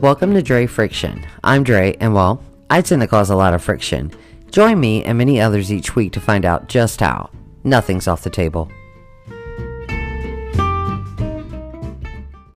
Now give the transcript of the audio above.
Welcome to Dre Friction. I'm Dre, and well, I tend to cause a lot of friction. Join me and many others each week to find out just how. Nothing's off the table.